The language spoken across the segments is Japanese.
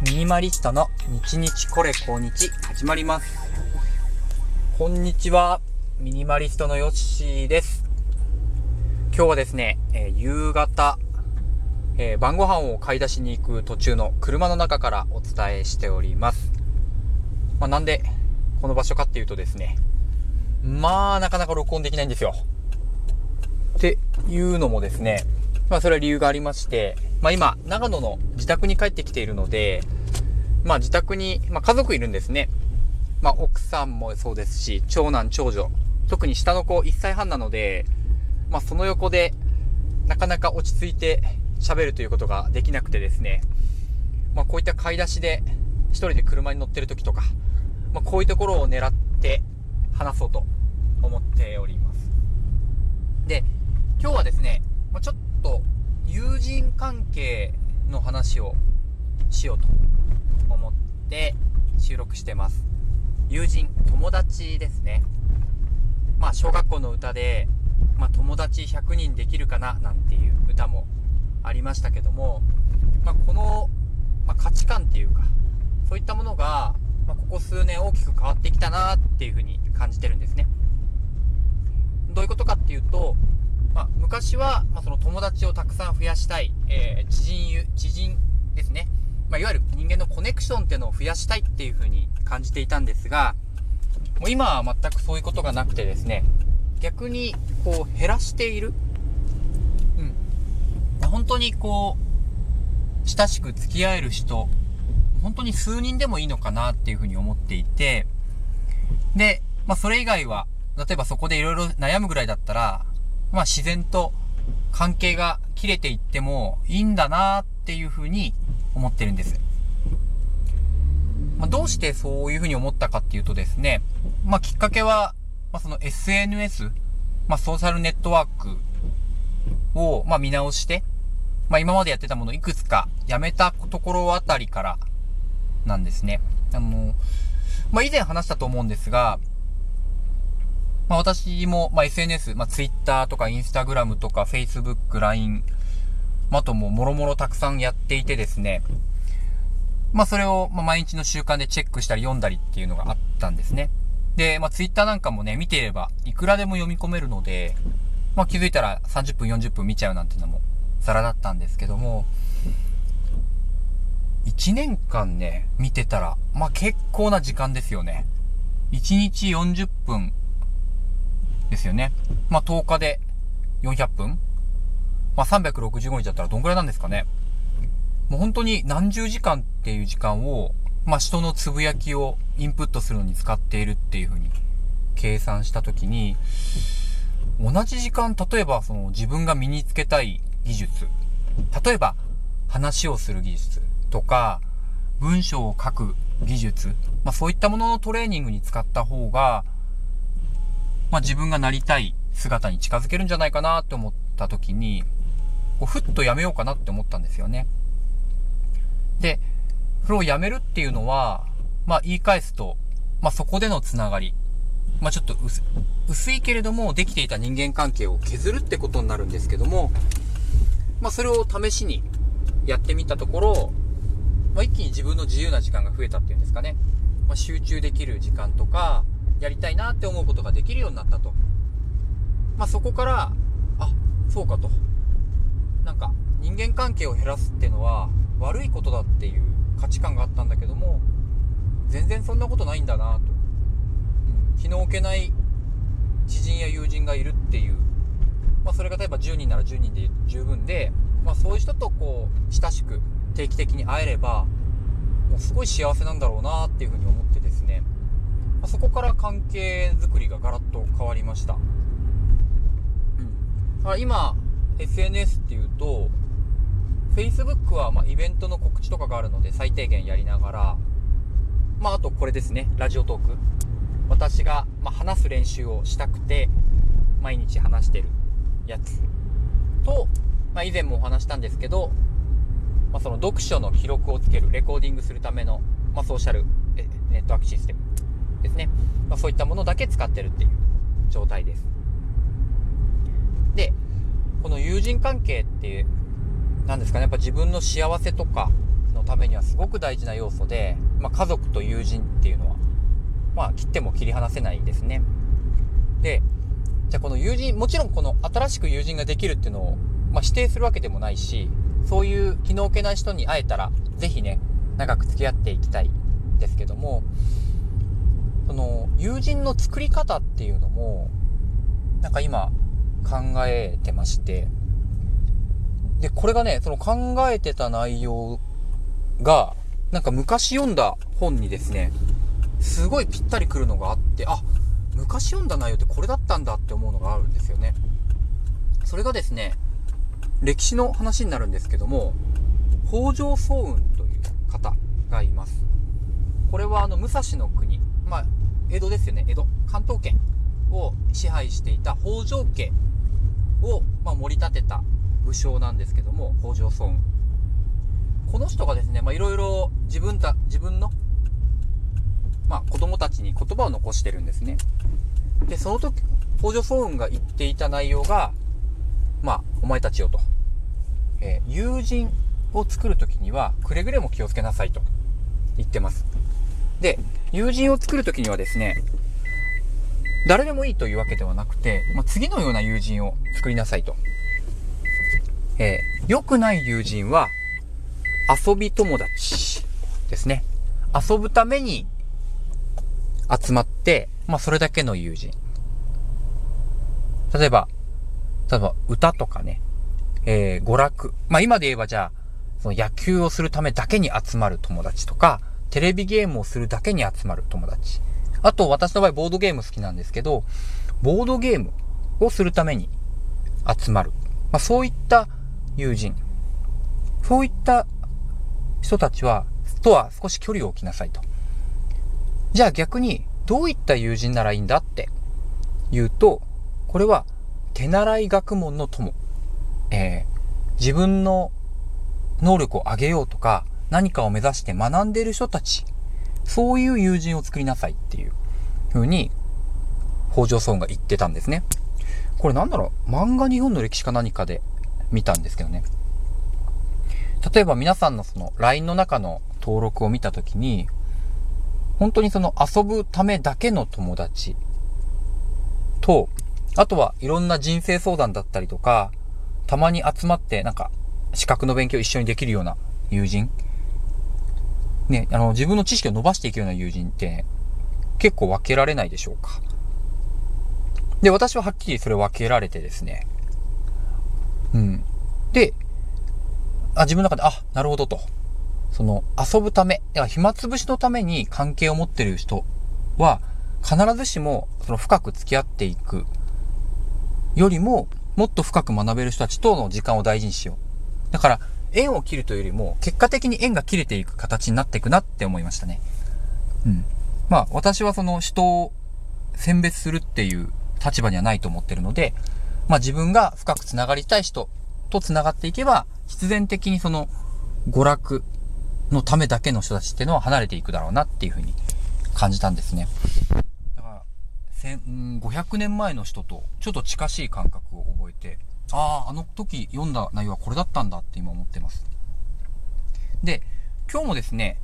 ミニマリストの日日これ今日始まります。こんにちは。ミニマリストのヨッシーです。今日はですね、えー夕方、えー晩ご飯を買い出しに行く途中の車の中からお伝えしております。まあ、なんでこの場所かっていうとですね、まあなかなか録音できないんですよ。っていうのもですね、まあそれは理由がありまして、まあ今、長野の自宅に帰ってきているので、まあ自宅に、まあ家族いるんですね。まあ奥さんもそうですし、長男、長女、特に下の子1歳半なので、まあその横で、なかなか落ち着いて喋るということができなくてですね、まあこういった買い出しで一人で車に乗ってる時とか、まあこういうところを狙って話そうと思っております。で、今日はですね、まあ、ちょっとと友人関係の話をしようと思って収録してます。友人、友達ですね。まあ、小学校の歌で、まあ、友達100人できるかななんていう歌もありましたけども、まあ、この、まあ、価値観っていうか、そういったものが、まあ、ここ数年大きく変わってきたなっていうふうに感じてるんですね。どういうことかっていうと、まあ、昔は、まあ、その友達をたくさん増やしたい、えー知人、知人ですね。まあ、いわゆる人間のコネクションっていうのを増やしたいっていう風に感じていたんですが、もう今は全くそういうことがなくてですね、逆にこう減らしている。うん。本当にこう、親しく付き合える人、本当に数人でもいいのかなっていう風に思っていて、で、まあそれ以外は、例えばそこでいろいろ悩むぐらいだったら、まあ自然と関係が切れていってもいいんだなっていうふうに思ってるんです。まあ、どうしてそういうふうに思ったかっていうとですね、まあきっかけは、まあその SNS、まあソーシャルネットワークを、まあ見直して、まあ今までやってたものいくつかやめたところあたりからなんですね。あの、まあ以前話したと思うんですが、まあ私も、まあ SNS、まあ Twitter とか Instagram とか Facebook、LINE、まあとももろもろたくさんやっていてですね、まあそれを、まあ、毎日の習慣でチェックしたり読んだりっていうのがあったんですね。で、まあ Twitter なんかもね、見ていればいくらでも読み込めるので、まあ気づいたら30分40分見ちゃうなんていうのもザラだったんですけども、1年間ね、見てたら、まあ結構な時間ですよね。1日40分ですよね。まあ、10日で400分？まあ、365日だったらどんくらいなんですかね。もう本当に何十時間っていう時間を、まあ、人のつぶやきをインプットするのに使っているっていうふうに計算したときに、同じ時間、例えばその自分が身につけたい技術、例えば話をする技術とか、文章を書く技術、まあ、そういったもののトレーニングに使った方が、まあ、自分がなりたい姿に近づけるんじゃないかなって思った時に、こうふっとやめようかなって思ったんですよね。で、それをやめるっていうのは、まあ言い返すと、まあそこでのつながり、まあちょっと薄薄いけれどもできていた人間関係を削るってことになるんですけども、まあそれを試しにやってみたところ、まあ一気に自分の自由な時間が増えたっていうんですかね。まあ集中できる時間とか、やりたいなって思うことができるようになったと。まあそこから、あ、そうかと。なんか人間関係を減らすっていうのは悪いことだっていう価値観があったんだけども、全然そんなことないんだなと。うん、気の置けない知人や友人がいるっていう。まあそれが例えば10人なら10人で十分で、まあそういう人とこう親しく定期的に会えれば、もうすごい幸せなんだろうなっていうふうに思ってですね。まあそこから関係づくりがガラッと変わりました。うん。だから今、SNS っていうと、Facebook はまあイベントの告知とかがあるので最低限やりながら、まああとこれですね、ラジオトーク。私がまあ話す練習をしたくて、毎日話してるやつ。と、まあ以前もお話したんですけど、まあその読書の記録をつける、レコーディングするための、まあソーシャルえネットワークシステムですね。まあそういったものだけ使ってるっていう状態です。で、この友人関係って、なんですかね、やっぱ自分の幸せとか、のためにはすごく大事な要素で、まあ、家族と友人っていうのは、まあ、切っても切り離せないですね。で、じゃあこの友人、もちろんこの新しく友人ができるっていうのを、まあ、指定するわけでもないし、そういう気の置けない人に会えたら、ぜひね、長く付き合っていきたいですけども、その、友人の作り方っていうのも、なんか今、考えてまして、で、これがね、その考えてた内容が、なんか昔読んだ本にですね、すごいぴったりくるのがあって、あ、昔読んだ内容ってこれだったんだって思うのがあるんですよね。それがですね、歴史の話になるんですけども、北条早雲という方がいます。これはあの、武蔵の国、まあ、江戸ですよね、江戸、関東圏を支配していた北条家を、まあ、盛り立てた武将なんですけども、北条早雲。この人がですね、まあ、いろいろ自分た、自分の、まあ、子供たちに言葉を残してるんですね。で、その時、北条早雲が言っていた内容が、まあ、お前たちよと。えー、友人を作るときには、くれぐれも気をつけなさいと言ってます。で、友人を作るときにはですね、誰でもいいというわけではなくて、まあ、次のような友人を作りなさいと。えー、良くない友人は、遊び友達ですね。遊ぶために集まって、まあ、それだけの友人。例えば、例えば歌とかね、えー、娯楽。まあ、今で言えばじゃあ、その野球をするためだけに集まる友達とか、テレビゲームをするだけに集まる友達。あと、私の場合、ボードゲーム好きなんですけど、ボードゲームをするために集まる。まあ、そういった友人。そういった人たちは、とは少し距離を置きなさいと。じゃあ逆に、どういった友人ならいいんだって言うと、これは手習い学問の友。えー、自分の能力を上げようとか、何かを目指して学んでいる人たち、そういう友人を作りなさいっていう風に、北条村が言ってたんですね。これなんだろう？漫画日本の歴史か何かで見たんですけどね。例えば皆さんのその LINE の中の登録を見たときに、本当にその遊ぶためだけの友達と、あとはいろんな人生相談だったりとか、たまに集まってなんか資格の勉強一緒にできるような友人。ね、あの自分の知識を伸ばしていくような友人って、結構分けられないでしょうか。で、私ははっきりそれ分けられてですね。うん。で、あ、自分の中で、あ、なるほどと。その、遊ぶため、いや暇つぶしのために関係を持ってる人は、必ずしも、その深く付き合っていくよりも、もっと深く学べる人たちとの時間を大事にしよう。だから、縁を切るというよりも、結果的に縁が切れていく形になっていくなって思いましたね。うん。まあ、私はその人を選別するっていう立場にはないと思ってるので、まあ自分が深く繋がりたい人と繋がっていけば、必然的にその娯楽のためだけの人たちっていうのは離れていくだろうなっていうふうに感じたんですね。だから、500年前の人とちょっと近しい感覚を覚えて、ああ、あの時読んだ内容はこれだったんだって今思ってます。で、今日もですね、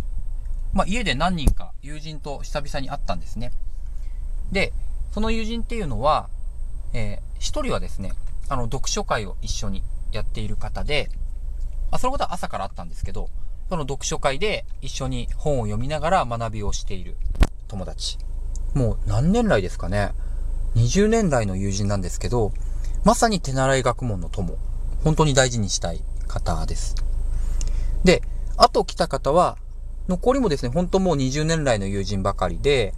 まあ、家で何人か友人と久々に会ったんですね。で、その友人っていうのは、えー、一人はですね、あの、読書会を一緒にやっている方で、あ、そのことは朝からあったんですけど、その読書会で一緒に本を読みながら学びをしている友達。もう何年来ですかね。20年来の友人なんですけど、まさに手習い学問の友。本当に大事にしたい方です。で、後来た方は、残りもですね、本当もう20年来の友人ばかりで、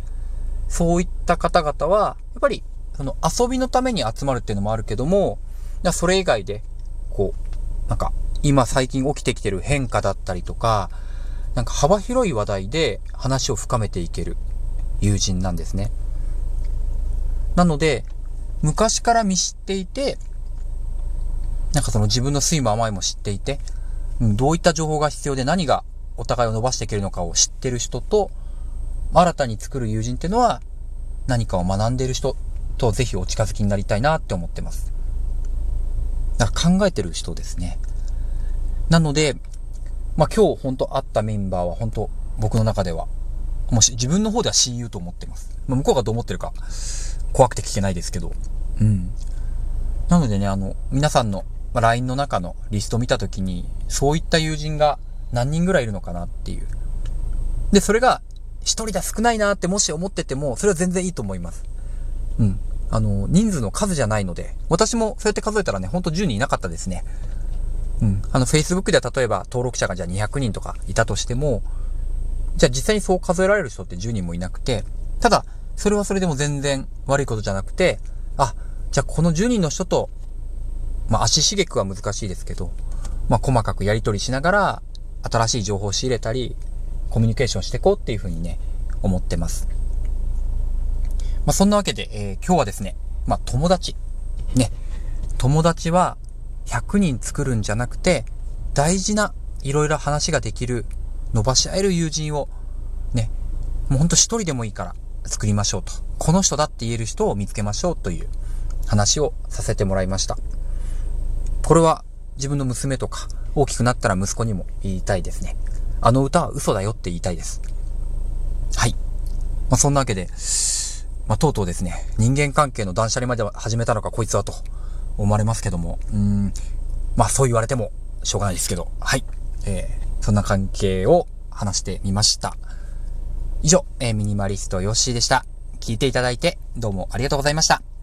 そういった方々は、やっぱり、その遊びのために集まるっていうのもあるけども、それ以外で、こう、なんか、今最近起きてきてる変化だったりとか、なんか幅広い話題で話を深めていける友人なんですね。なので、昔から見知っていて、なんかその自分の酸いも甘いも知っていて、どういった情報が必要で何がお互いを伸ばしていけるのかを知ってる人と、新たに作る友人っていうのは、何かを学んでいる人とぜひお近づきになりたいなって思ってます。だから考えてる人ですね。なので、まあ今日本当会ったメンバーは本当僕の中では、もし自分の方では親友と思ってます。まあ、向こうがどう思ってるか怖くて聞けないですけど。うん。なのでね、あの、皆さんのま LINE の中のリストを見たときに、そういった友人が何人ぐらいいるのかなっていう。で、それが一人で少ないなってもし思ってても、それは全然いいと思います。うん。あの、人数の数じゃないので、私もそうやって数えたらね、ほんと10人いなかったですね。うん。あの、Facebook では例えば登録者がじゃあ200人とかいたとしても、じゃあ実際にそう数えられる人って10人もいなくて、ただ、それはそれでも全然悪いことじゃなくて、あ、じゃあこの10人の人と、まあ足しげくは難しいですけど、まあ細かくやり取りしながら、新しい情報を仕入れたり、コミュニケーションしていこうっていうふうにね、思ってます。まあそんなわけで、えー、今日はですね、まあ友達。ね。友達は100人作るんじゃなくて、大事ないろいろ話ができる、伸ばし合える友人を、ね、もうほんと一人でもいいから作りましょうと。この人だって言える人を見つけましょうという話をさせてもらいました。これは自分の娘とか大きくなったら息子にも言いたいですね。あの歌は嘘だよって言いたいです。はい。まあ、そんなわけで、まあ、とうとうですね、人間関係の断捨離まで始めたのかこいつはと思われますけども、うん、まあそう言われてもしょうがないですけど、はい。えー、そんな関係を話してみました。以上、えー、ミニマリストヨッシーでした。聞いていただいてどうもありがとうございました。